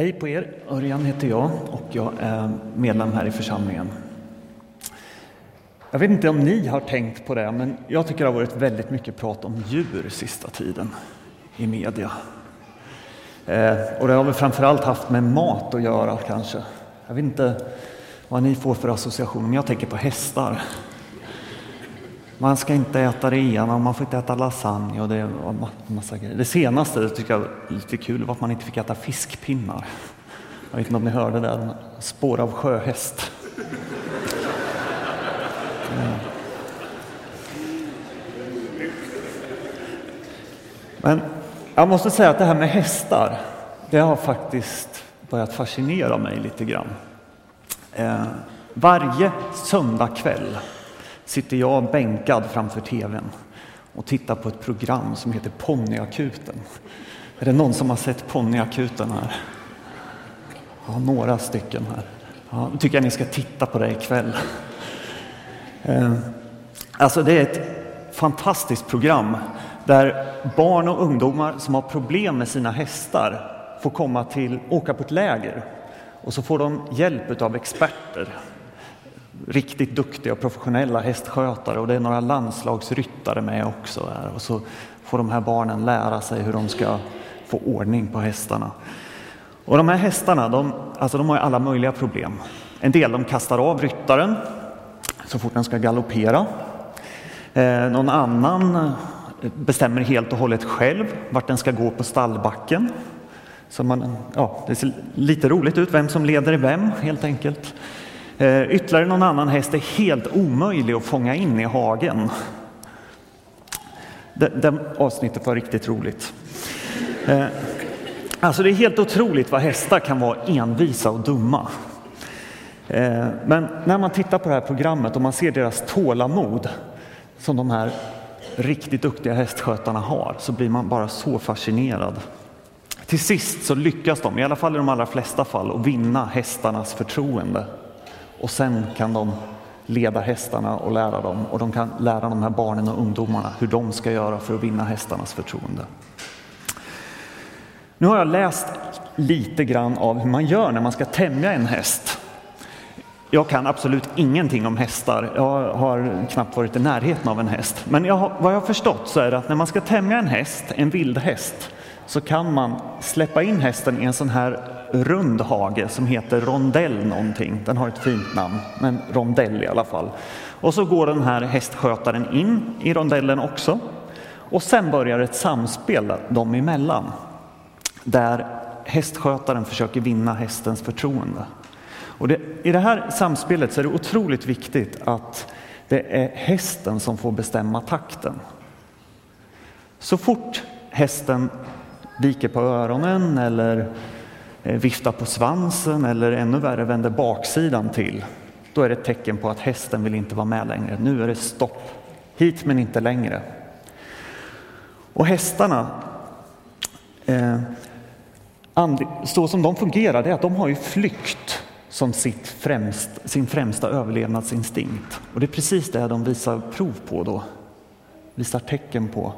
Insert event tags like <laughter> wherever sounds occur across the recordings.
Hej på er! Örjan heter jag och jag är medlem här i församlingen. Jag vet inte om ni har tänkt på det, men jag tycker det har varit väldigt mycket prat om djur sista tiden i media. Eh, och det har väl framförallt haft med mat att göra kanske. Jag vet inte vad ni får för association, men jag tänker på hästar. Man ska inte äta det ena och man får inte äta lasagne och det var massa grejer. Det senaste det tycker jag var lite kul var att man inte fick äta fiskpinnar. Jag vet inte om ni hörde det, där, spår av sjöhäst. Men jag måste säga att det här med hästar, det har faktiskt börjat fascinera mig lite grann. Eh, varje söndagkväll sitter jag bänkad framför tvn och tittar på ett program som heter Ponnyakuten. Är det någon som har sett Ponnyakuten här? Ja, några stycken här. Ja, då tycker jag ni ska titta på det ikväll. Eh, alltså det är ett fantastiskt program där barn och ungdomar som har problem med sina hästar får komma till, åka på ett läger och så får de hjälp av experter riktigt duktiga och professionella hästskötare och det är några landslagsryttare med också. Här. Och så får de här barnen lära sig hur de ska få ordning på hästarna. Och de här hästarna, de, alltså de har alla möjliga problem. En del de kastar av ryttaren så fort den ska galoppera. Eh, någon annan eh, bestämmer helt och hållet själv vart den ska gå på stallbacken. Så man, ja, det ser lite roligt ut vem som leder vem helt enkelt. Eh, ytterligare någon annan häst är helt omöjlig att fånga in i hagen. Det, det avsnittet var riktigt roligt. Eh, alltså det är helt otroligt vad hästar kan vara envisa och dumma. Eh, men när man tittar på det här programmet och man ser deras tålamod som de här riktigt duktiga hästskötarna har så blir man bara så fascinerad. Till sist så lyckas de, i alla fall i de allra flesta fall, att vinna hästarnas förtroende. Och sen kan de leda hästarna och lära dem och de kan lära de här barnen och ungdomarna hur de ska göra för att vinna hästarnas förtroende. Nu har jag läst lite grann av hur man gör när man ska tämja en häst. Jag kan absolut ingenting om hästar. Jag har knappt varit i närheten av en häst. Men jag har, vad jag har förstått så är det att när man ska tämja en häst, en vild häst, så kan man släppa in hästen i en sån här rund hage som heter rondell någonting. Den har ett fint namn, men rondell i alla fall. Och så går den här hästskötaren in i rondellen också. Och sen börjar ett samspel dem emellan. Där hästskötaren försöker vinna hästens förtroende. Och det, I det här samspelet så är det otroligt viktigt att det är hästen som får bestämma takten. Så fort hästen viker på öronen eller Eh, viftar på svansen eller ännu värre vänder baksidan till, då är det ett tecken på att hästen vill inte vara med längre. Nu är det stopp. Hit men inte längre. Och hästarna, eh, så som de fungerar, det är att de har ju flykt som sitt främst, sin främsta överlevnadsinstinkt. Och det är precis det de visar prov på då, visar tecken på.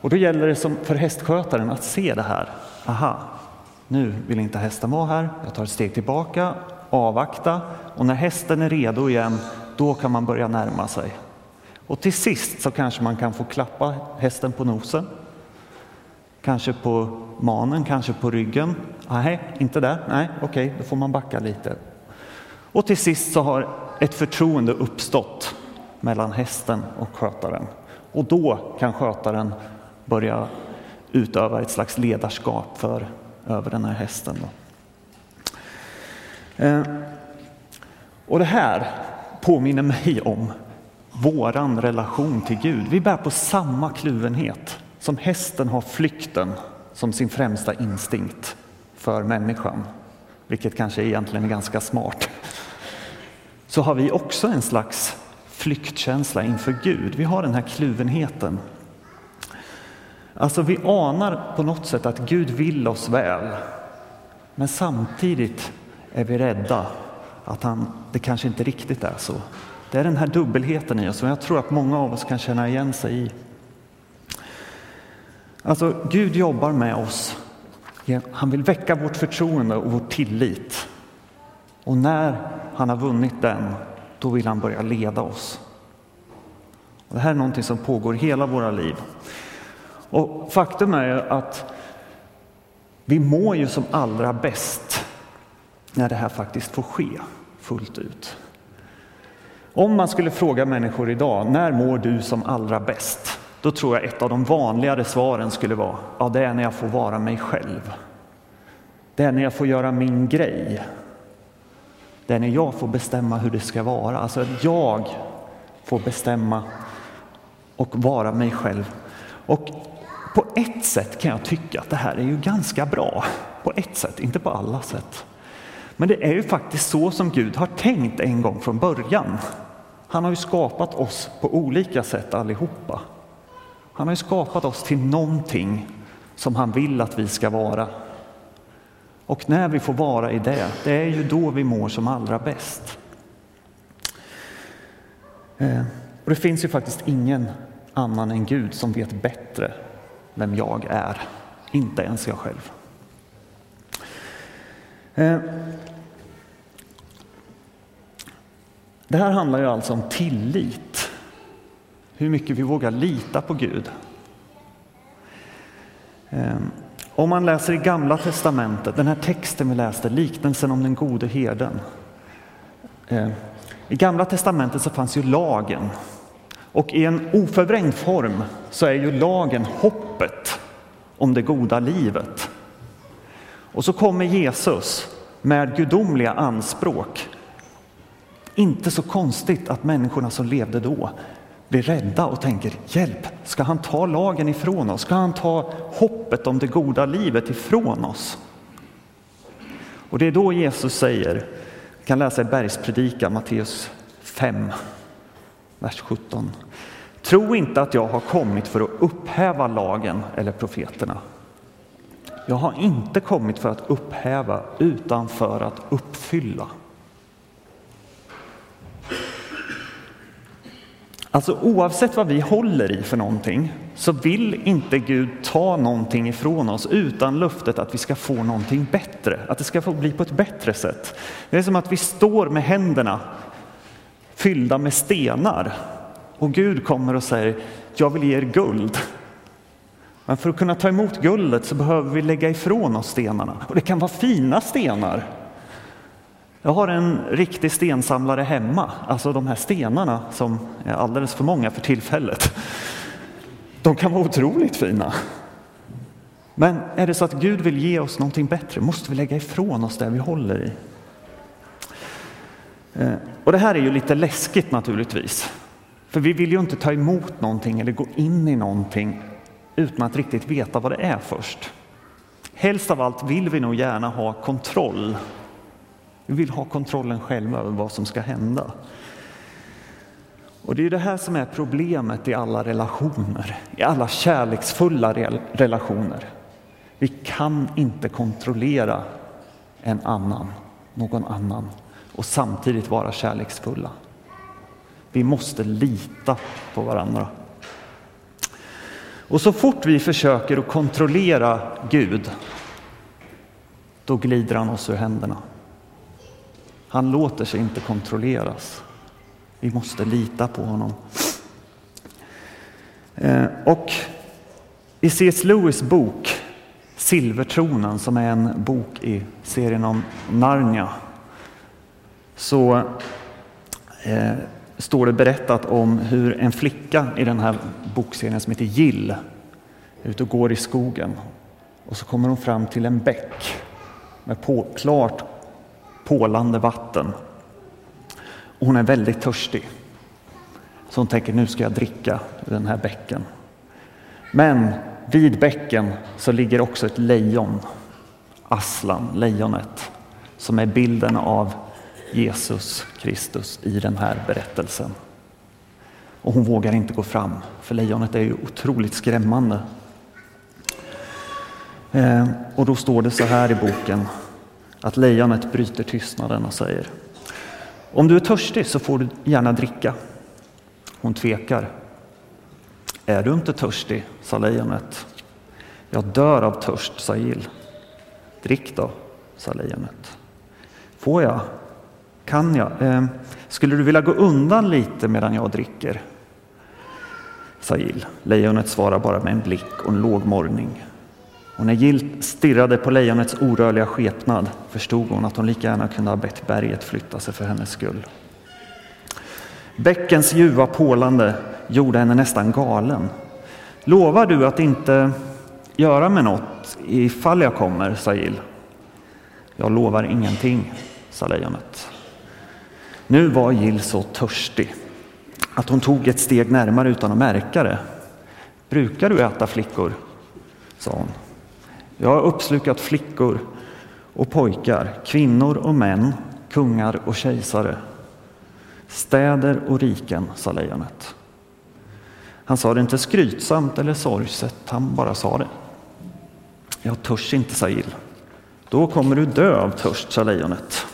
Och då gäller det som för hästskötaren att se det här. Aha, nu vill inte hästen vara här, jag tar ett steg tillbaka, avvakta och när hästen är redo igen, då kan man börja närma sig. Och till sist så kanske man kan få klappa hästen på nosen, kanske på manen, kanske på ryggen. Nej, inte där. Nej, okej, okay, då får man backa lite. Och till sist så har ett förtroende uppstått mellan hästen och skötaren. Och då kan skötaren börja utöva ett slags ledarskap för över den här hästen. Då. Eh, och det här påminner mig om våran relation till Gud. Vi bär på samma kluvenhet. Som hästen har flykten som sin främsta instinkt för människan, vilket kanske egentligen är ganska smart. Så har vi också en slags flyktkänsla inför Gud. Vi har den här kluvenheten Alltså vi anar på något sätt att Gud vill oss väl. Men samtidigt är vi rädda att han, det kanske inte riktigt är så. Det är den här dubbelheten i oss som jag tror att många av oss kan känna igen sig i. Alltså Gud jobbar med oss Han vill väcka vårt förtroende och vår tillit. Och när han har vunnit den, då vill han börja leda oss. Och det här är någonting som pågår hela våra liv. Och faktum är ju att vi mår ju som allra bäst när det här faktiskt får ske fullt ut. Om man skulle fråga människor idag, när mår du som allra bäst? Då tror jag ett av de vanligare svaren skulle vara, ja det är när jag får vara mig själv. Det är när jag får göra min grej. Det är när jag får bestämma hur det ska vara, alltså att jag får bestämma och vara mig själv. Och ett sätt kan jag tycka att det här är ju ganska bra. På ett sätt, inte på alla sätt. Men det är ju faktiskt så som Gud har tänkt en gång från början. Han har ju skapat oss på olika sätt allihopa. Han har ju skapat oss till någonting som han vill att vi ska vara. Och när vi får vara i det, det är ju då vi mår som allra bäst. Eh, och det finns ju faktiskt ingen annan än Gud som vet bättre vem jag är, inte ens jag själv. Eh, det här handlar ju alltså om tillit. Hur mycket vi vågar lita på Gud. Eh, om man läser i Gamla testamentet, den här texten vi läste, liknelsen om den gode herden. Eh, I Gamla testamentet så fanns ju lagen och i en oförvrängd form så är ju lagen hoppet om det goda livet. Och så kommer Jesus med gudomliga anspråk. Inte så konstigt att människorna som levde då blir rädda och tänker hjälp, ska han ta lagen ifrån oss? Ska han ta hoppet om det goda livet ifrån oss? Och det är då Jesus säger, vi kan läsa i bergspredikan Matteus 5, vers 17. Tro inte att jag har kommit för att upphäva lagen eller profeterna. Jag har inte kommit för att upphäva utan för att uppfylla. Alltså oavsett vad vi håller i för någonting så vill inte Gud ta någonting ifrån oss utan löftet att vi ska få någonting bättre, att det ska få bli på ett bättre sätt. Det är som att vi står med händerna fyllda med stenar och Gud kommer och säger jag vill ge er guld. Men för att kunna ta emot guldet så behöver vi lägga ifrån oss stenarna och det kan vara fina stenar. Jag har en riktig stensamlare hemma, alltså de här stenarna som är alldeles för många för tillfället. De kan vara otroligt fina. Men är det så att Gud vill ge oss någonting bättre måste vi lägga ifrån oss det vi håller i. Eh, och det här är ju lite läskigt naturligtvis. För vi vill ju inte ta emot någonting eller gå in i någonting utan att riktigt veta vad det är först. Helst av allt vill vi nog gärna ha kontroll. Vi vill ha kontrollen själva över vad som ska hända. Och det är det här som är problemet i alla relationer, i alla kärleksfulla relationer. Vi kan inte kontrollera en annan, någon annan och samtidigt vara kärleksfulla. Vi måste lita på varandra. Och så fort vi försöker att kontrollera Gud, då glider han oss ur händerna. Han låter sig inte kontrolleras. Vi måste lita på honom. Eh, och i C.S. Lewis bok Silvertronen, som är en bok i serien om Narnia, så eh, står det berättat om hur en flicka i den här bokserien som heter Gill är ute och går i skogen och så kommer hon fram till en bäck med på, klart pålande vatten. Och hon är väldigt törstig. Så hon tänker nu ska jag dricka ur den här bäcken. Men vid bäcken så ligger också ett lejon, Aslan, lejonet, som är bilden av Jesus Kristus i den här berättelsen. Och hon vågar inte gå fram, för lejonet är ju otroligt skrämmande. Eh, och då står det så här i boken att lejonet bryter tystnaden och säger Om du är törstig så får du gärna dricka. Hon tvekar. Är du inte törstig, sa lejonet. Jag dör av törst, sa Gill. Drick då, sa lejonet. Får jag? Kan jag? Eh, skulle du vilja gå undan lite medan jag dricker? sa Jill. Lejonet svarade bara med en blick och en låg morgning. Och när Jill stirrade på lejonets orörliga skepnad förstod hon att hon lika gärna kunde ha bett berget flytta sig för hennes skull. Bäckens ljuva pålande gjorde henne nästan galen. Lovar du att inte göra med något ifall jag kommer, sa Jill. Jag lovar ingenting, sa lejonet. Nu var Jill så törstig att hon tog ett steg närmare utan att märka det. Brukar du äta flickor? sa hon. Jag har uppslukat flickor och pojkar, kvinnor och män, kungar och kejsare. Städer och riken, sa lejonet. Han sa det inte skrytsamt eller sorgset, han bara sa det. Jag törs inte, sa Jill. Då kommer du dö av törst, sa lejonet.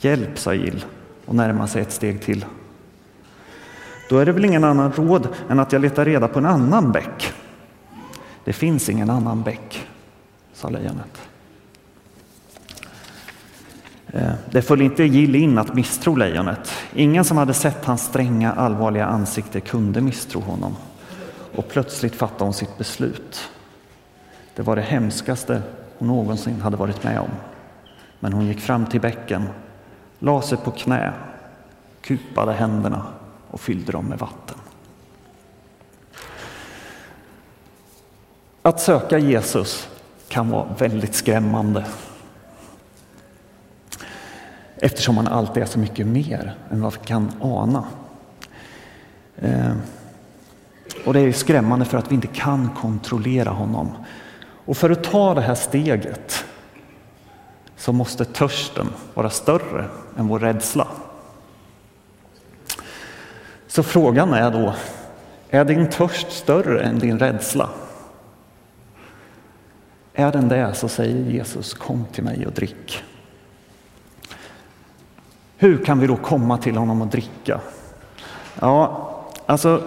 Hjälp, sa Jill och närma sig ett steg till. Då är det väl ingen annan råd än att jag letar reda på en annan bäck. Det finns ingen annan bäck, sa lejonet. Eh, det föll inte Gill in att misstro lejonet. Ingen som hade sett hans stränga, allvarliga ansikte kunde misstro honom. Och plötsligt fattade hon sitt beslut. Det var det hemskaste hon någonsin hade varit med om. Men hon gick fram till bäcken, la sig på knä, kupade händerna och fyllde dem med vatten. Att söka Jesus kan vara väldigt skrämmande eftersom han alltid är så mycket mer än vad vi kan ana. Eh, och det är skrämmande för att vi inte kan kontrollera honom. Och för att ta det här steget så måste törsten vara större än vår rädsla. Så frågan är då, är din törst större än din rädsla? Är den det så säger Jesus kom till mig och drick. Hur kan vi då komma till honom och dricka? Ja, alltså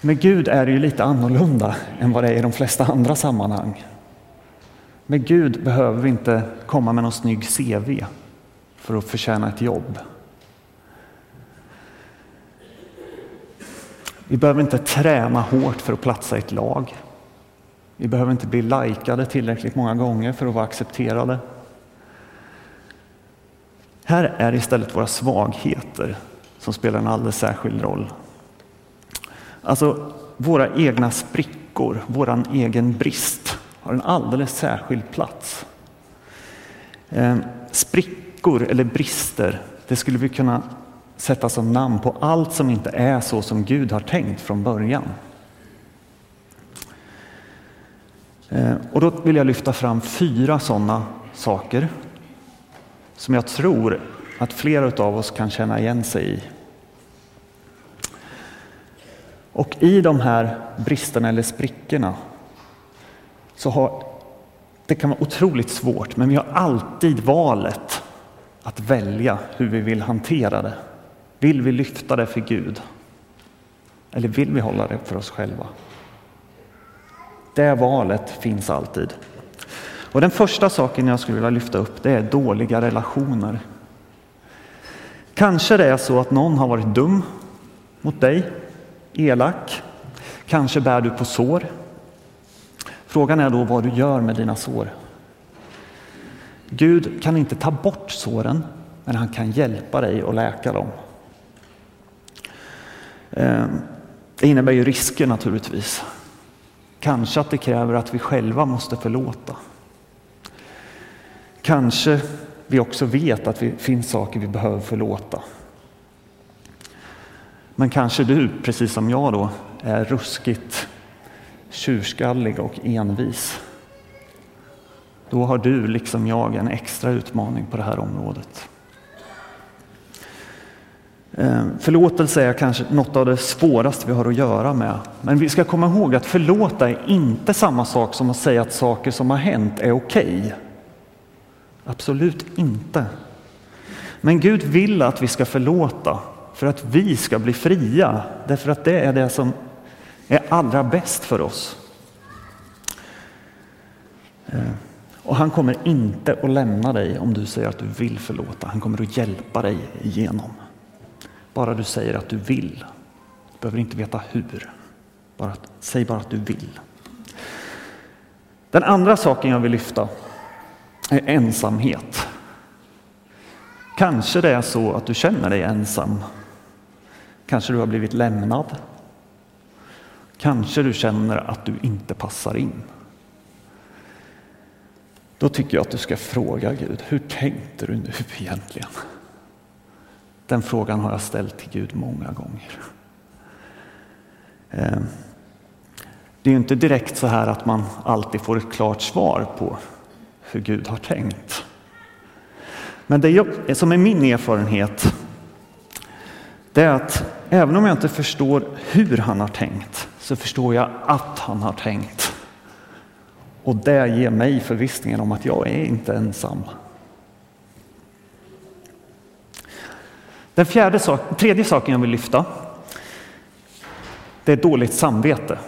med Gud är det ju lite annorlunda än vad det är i de flesta andra sammanhang. Med Gud behöver vi inte komma med någon snygg CV för att förtjäna ett jobb. Vi behöver inte träna hårt för att platsa i ett lag. Vi behöver inte bli likade tillräckligt många gånger för att vara accepterade. Här är istället våra svagheter som spelar en alldeles särskild roll. Alltså, våra egna sprickor, vår egen brist har en alldeles särskild plats. Ehm, sprickor eller brister, det skulle vi kunna sätta som namn på allt som inte är så som Gud har tänkt från början. Ehm, och då vill jag lyfta fram fyra sådana saker som jag tror att flera av oss kan känna igen sig i. Och i de här bristerna eller sprickorna så har det kan vara otroligt svårt, men vi har alltid valet att välja hur vi vill hantera det. Vill vi lyfta det för Gud? Eller vill vi hålla det för oss själva? Det valet finns alltid. Och Den första saken jag skulle vilja lyfta upp det är dåliga relationer. Kanske det är så att någon har varit dum mot dig, elak. Kanske bär du på sår. Frågan är då vad du gör med dina sår. Gud kan inte ta bort såren, men han kan hjälpa dig att läka dem. Ehm, det innebär ju risker naturligtvis. Kanske att det kräver att vi själva måste förlåta. Kanske vi också vet att det finns saker vi behöver förlåta. Men kanske du, precis som jag då, är ruskigt tjurskallig och envis. Då har du, liksom jag, en extra utmaning på det här området. Eh, förlåtelse är kanske något av det svåraste vi har att göra med. Men vi ska komma ihåg att förlåta är inte samma sak som att säga att saker som har hänt är okej. Okay. Absolut inte. Men Gud vill att vi ska förlåta för att vi ska bli fria. Därför att det är det som är allra bäst för oss. Eh, och han kommer inte att lämna dig om du säger att du vill förlåta. Han kommer att hjälpa dig igenom. Bara du säger att du vill. Du behöver inte veta hur. Bara, säg bara att du vill. Den andra saken jag vill lyfta är ensamhet. Kanske det är så att du känner dig ensam. Kanske du har blivit lämnad. Kanske du känner att du inte passar in. Då tycker jag att du ska fråga Gud, hur tänkte du nu <laughs> egentligen? Den frågan har jag ställt till Gud många gånger. Ehm, det är inte direkt så här att man alltid får ett klart svar på hur Gud har tänkt. Men det som är min erfarenhet, det är att även om jag inte förstår hur han har tänkt, så förstår jag att han har tänkt. Och det ger mig förvissningen om att jag är inte ensam. Den fjärde sak, tredje saken jag vill lyfta, det är dåligt samvete.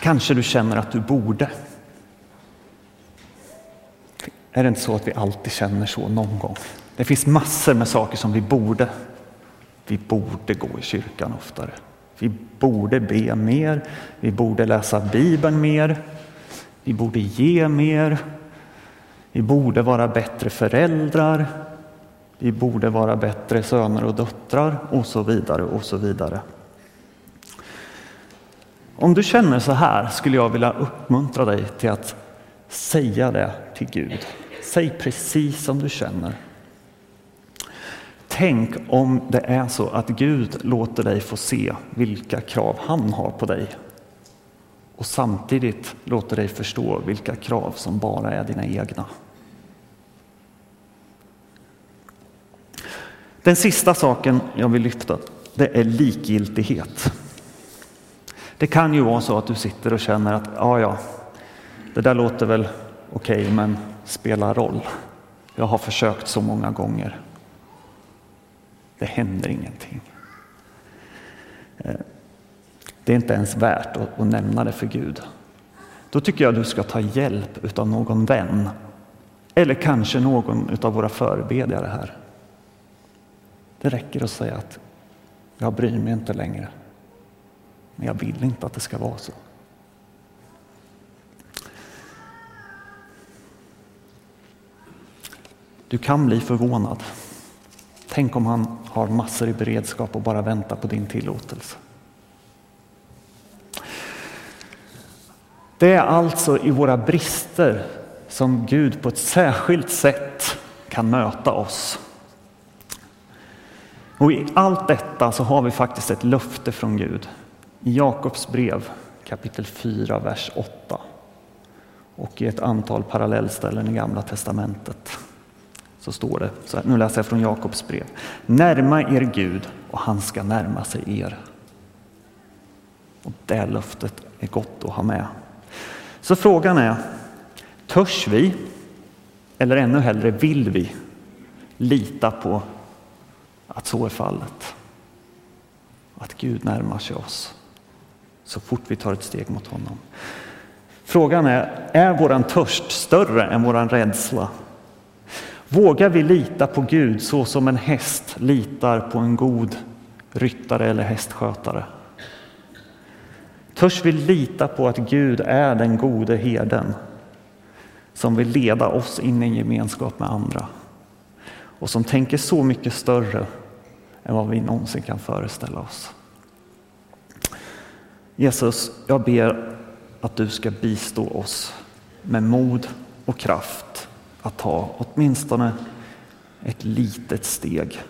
Kanske du känner att du borde. Är det inte så att vi alltid känner så någon gång? Det finns massor med saker som vi borde. Vi borde gå i kyrkan oftare. Vi borde be mer. Vi borde läsa Bibeln mer. Vi borde ge mer. Vi borde vara bättre föräldrar. Vi borde vara bättre söner och döttrar och så vidare och så vidare. Om du känner så här skulle jag vilja uppmuntra dig till att säga det till Gud. Säg precis som du känner. Tänk om det är så att Gud låter dig få se vilka krav han har på dig och samtidigt låter dig förstå vilka krav som bara är dina egna. Den sista saken jag vill lyfta det är likgiltighet. Det kan ju vara så att du sitter och känner att ja, ja, det där låter väl okej, okay, men spelar roll. Jag har försökt så många gånger. Det händer ingenting. Eh, det är inte ens värt att, nämna det för Gud. Då tycker jag du ska ta hjälp av någon vän eller kanske någon av våra förebedjare här. Det räcker att säga att jag bryr mig inte längre. Men jag vill inte att det ska vara så. Du kan bli förvånad. Tänk om han har massor i beredskap och bara väntar på din tillåtelse. Det är alltså i våra brister som Gud på ett särskilt sätt kan möta oss. Och i allt detta så har vi faktiskt ett löfte från Gud. I Jakobs brev kapitel 4, vers 8 och i ett antal parallellställen i Gamla testamentet så står det, så här, nu läser jag från Jakobs brev. Närma er Gud och han ska närma sig er. Och det löftet är gott att ha med. Så frågan är, törs vi, eller ännu hellre vill vi, lita på att så är fallet? Att Gud närmar sig oss så fort vi tar ett steg mot honom. Frågan är, är våran törst större än våran rädsla? Vågar vi lita på Gud så som en häst litar på en god ryttare eller hästskötare? Törs vi lita på att Gud är den gode herden som vill leda oss in i en gemenskap med andra och som tänker så mycket större än vad vi någonsin kan föreställa oss. Jesus, jag ber att du ska bistå oss med mod och kraft att ta åtminstone ett litet steg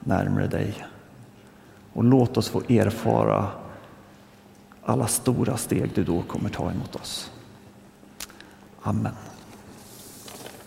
närmare dig. Och låt oss få erfara alla stora steg du då kommer ta emot oss. Amen.